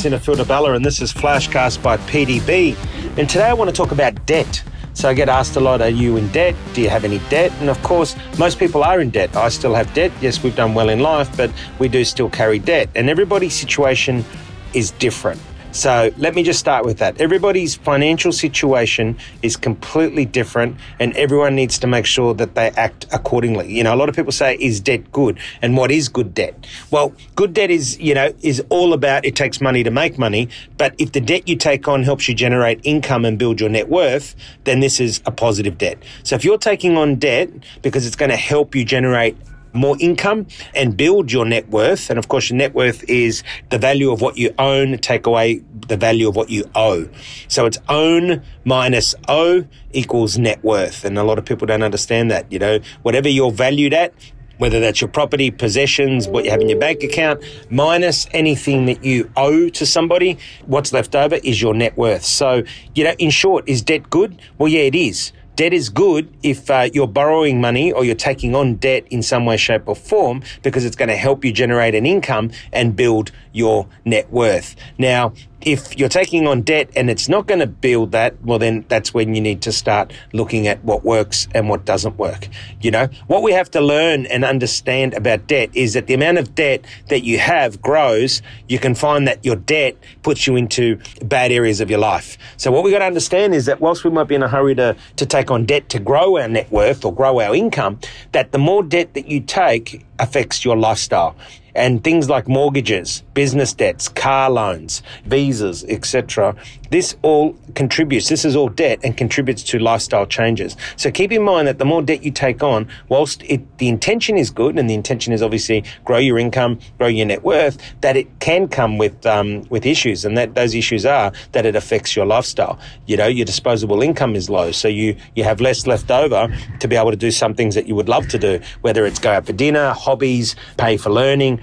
listening to Phil Di Bella, and this is Flashcast by PDB. And today I want to talk about debt. So I get asked a lot, are you in debt? Do you have any debt? And of course, most people are in debt. I still have debt. Yes, we've done well in life, but we do still carry debt. And everybody's situation is different. So let me just start with that. Everybody's financial situation is completely different, and everyone needs to make sure that they act accordingly. You know, a lot of people say, "Is debt good?" And what is good debt? Well, good debt is you know is all about it takes money to make money. But if the debt you take on helps you generate income and build your net worth, then this is a positive debt. So if you're taking on debt because it's going to help you generate more income and build your net worth. And of course, your net worth is the value of what you own, take away the value of what you owe. So it's own minus owe equals net worth. And a lot of people don't understand that. You know, whatever you're valued at, whether that's your property, possessions, what you have in your bank account, minus anything that you owe to somebody, what's left over is your net worth. So, you know, in short, is debt good? Well, yeah, it is. Debt is good if uh, you're borrowing money or you're taking on debt in some way, shape, or form because it's going to help you generate an income and build your net worth. Now, if you're taking on debt and it's not going to build that, well, then that's when you need to start looking at what works and what doesn't work. You know, what we have to learn and understand about debt is that the amount of debt that you have grows. You can find that your debt puts you into bad areas of your life. So what we got to understand is that whilst we might be in a hurry to, to take on debt to grow our net worth or grow our income, that the more debt that you take affects your lifestyle and things like mortgages, business debts, car loans, visas, etc. This all contributes. This is all debt and contributes to lifestyle changes. So keep in mind that the more debt you take on, whilst it, the intention is good, and the intention is obviously grow your income, grow your net worth, that it can come with um, with issues, and that those issues are that it affects your lifestyle. You know, your disposable income is low, so you you have less left over to be able to do some things that you would love to do, whether it's go out for dinner, hobbies, pay for learning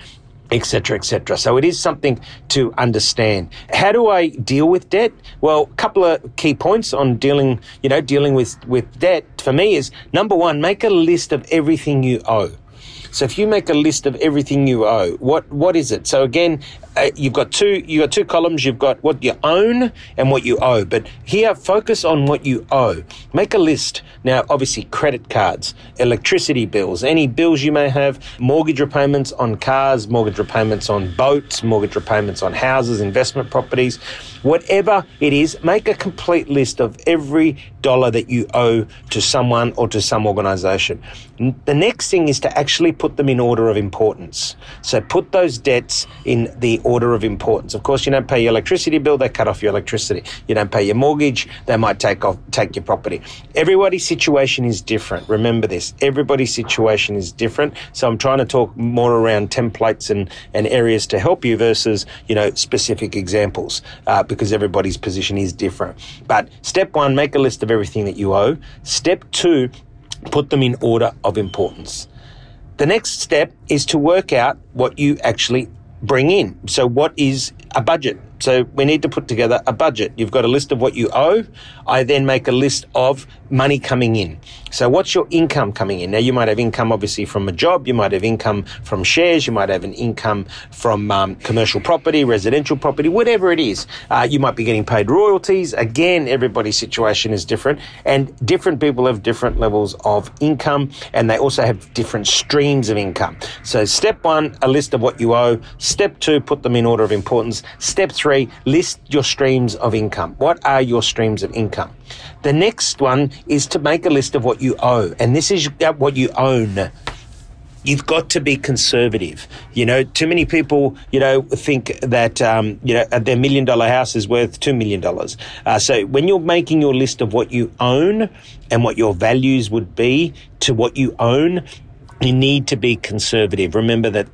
etc etc so it is something to understand. How do i deal with debt? Well a couple of key points on dealing you know dealing with with debt for me is number one make a list of everything you owe. So if you make a list of everything you owe, what what is it? So again, uh, you've got two you got two columns. You've got what you own and what you owe. But here, focus on what you owe. Make a list. Now, obviously, credit cards, electricity bills, any bills you may have, mortgage repayments on cars, mortgage repayments on boats, mortgage repayments on houses, investment properties, whatever it is. Make a complete list of every dollar that you owe to someone or to some organization. The next thing is to actually put them in order of importance. So put those debts in the order of importance. Of course, you don't pay your electricity bill, they cut off your electricity. You don't pay your mortgage, they might take off take your property. Everybody's situation is different. Remember this. Everybody's situation is different. So I'm trying to talk more around templates and, and areas to help you versus, you know, specific examples uh, because everybody's position is different. But step one, make a list of everything that you owe. Step two, put them in order of importance. The next step is to work out what you actually bring in. So, what is a budget? So, we need to put together a budget. You've got a list of what you owe. I then make a list of money coming in. So, what's your income coming in? Now, you might have income obviously from a job, you might have income from shares, you might have an income from um, commercial property, residential property, whatever it is. Uh, you might be getting paid royalties. Again, everybody's situation is different, and different people have different levels of income, and they also have different streams of income. So, step one, a list of what you owe. Step two, put them in order of importance. Step three, list your streams of income. What are your streams of income? The next one is to make a list of what you owe, and this is what you own you've got to be conservative. You know, too many people, you know, think that, um, you know, their million dollar house is worth $2 million. Uh, so when you're making your list of what you own and what your values would be to what you own, you need to be conservative. Remember that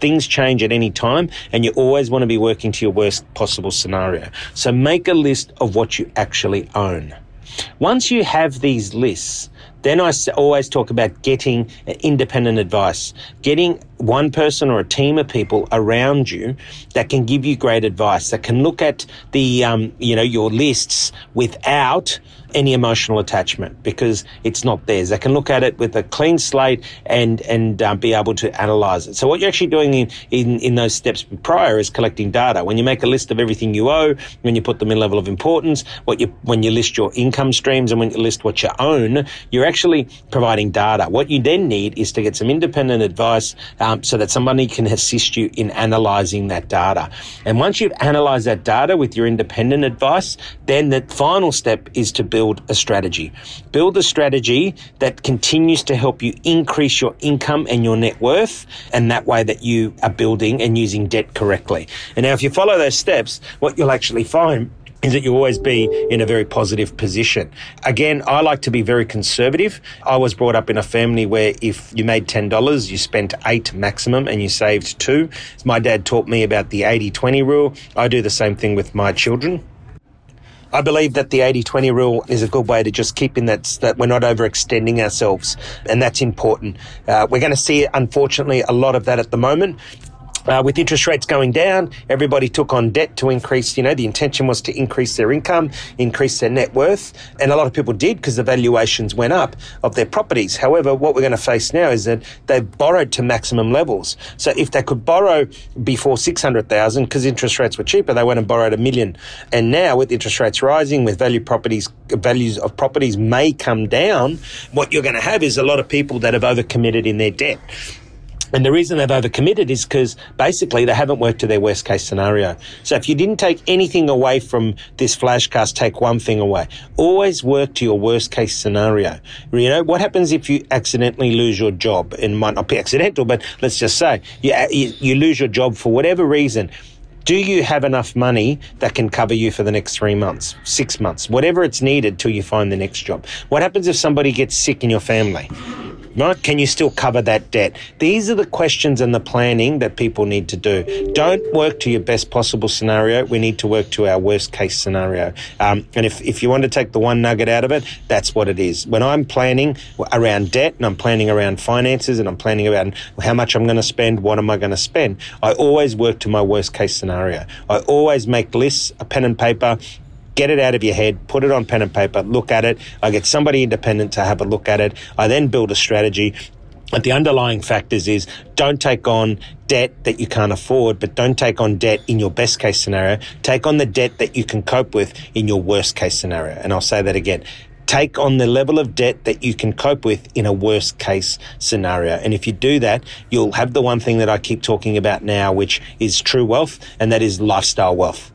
things change at any time and you always want to be working to your worst possible scenario. So make a list of what you actually own. Once you have these lists, Then I always talk about getting independent advice, getting one person or a team of people around you that can give you great advice, that can look at the, um, you know, your lists without any emotional attachment because it's not theirs. They can look at it with a clean slate and and uh, be able to analyze it. So what you're actually doing in, in in those steps prior is collecting data. When you make a list of everything you owe, when you put them in level of importance, what you when you list your income streams and when you list what you own, you're actually providing data. What you then need is to get some independent advice um, so that somebody can assist you in analyzing that data. And once you've analyzed that data with your independent advice, then the final step is to build build a strategy. Build a strategy that continues to help you increase your income and your net worth, and that way that you are building and using debt correctly. And now, if you follow those steps, what you'll actually find is that you always be in a very positive position. Again, I like to be very conservative. I was brought up in a family where if you made $10, you spent eight maximum and you saved two. My dad taught me about the 80 20 rule. I do the same thing with my children. I believe that the 80-20 rule is a good way to just keep in that, that we're not overextending ourselves. And that's important. Uh, we're going to see, unfortunately, a lot of that at the moment. Uh, with interest rates going down, everybody took on debt to increase, you know, the intention was to increase their income, increase their net worth. And a lot of people did because the valuations went up of their properties. However, what we're going to face now is that they've borrowed to maximum levels. So if they could borrow before 600,000 because interest rates were cheaper, they went and borrowed a million. And now with interest rates rising, with value properties, values of properties may come down, what you're going to have is a lot of people that have overcommitted in their debt. And the reason they've overcommitted is because basically they haven't worked to their worst case scenario. So if you didn't take anything away from this flashcast, take one thing away. Always work to your worst case scenario. You know, what happens if you accidentally lose your job? And might not be accidental, but let's just say uh, you, you lose your job for whatever reason. Do you have enough money that can cover you for the next three months, six months, whatever it's needed till you find the next job? What happens if somebody gets sick in your family? Right? Can you still cover that debt? These are the questions and the planning that people need to do. Don't work to your best possible scenario. We need to work to our worst case scenario. Um, and if, if you want to take the one nugget out of it, that's what it is. When I'm planning around debt and I'm planning around finances and I'm planning around how much I'm going to spend, what am I going to spend, I always work to my worst case scenario. I always make lists, a pen and paper, get it out of your head, put it on pen and paper, look at it. I get somebody independent to have a look at it. I then build a strategy. But the underlying factors is don't take on debt that you can't afford, but don't take on debt in your best case scenario. Take on the debt that you can cope with in your worst case scenario. And I'll say that again. Take on the level of debt that you can cope with in a worst case scenario. And if you do that, you'll have the one thing that I keep talking about now, which is true wealth, and that is lifestyle wealth.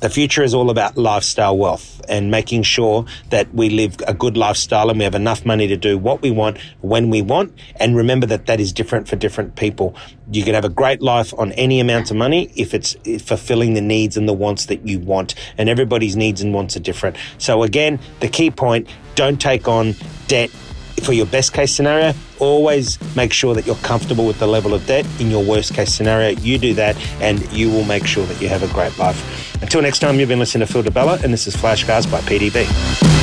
The future is all about lifestyle wealth and making sure that we live a good lifestyle and we have enough money to do what we want when we want. And remember that that is different for different people. You can have a great life on any amount of money if it's fulfilling the needs and the wants that you want. And everybody's needs and wants are different. So again, the key point, don't take on debt for your best case scenario, always make sure that you're comfortable with the level of debt. In your worst case scenario, you do that and you will make sure that you have a great life. Until next time, you've been listening to Phil Di Bella, and this is Flashcast by PDB.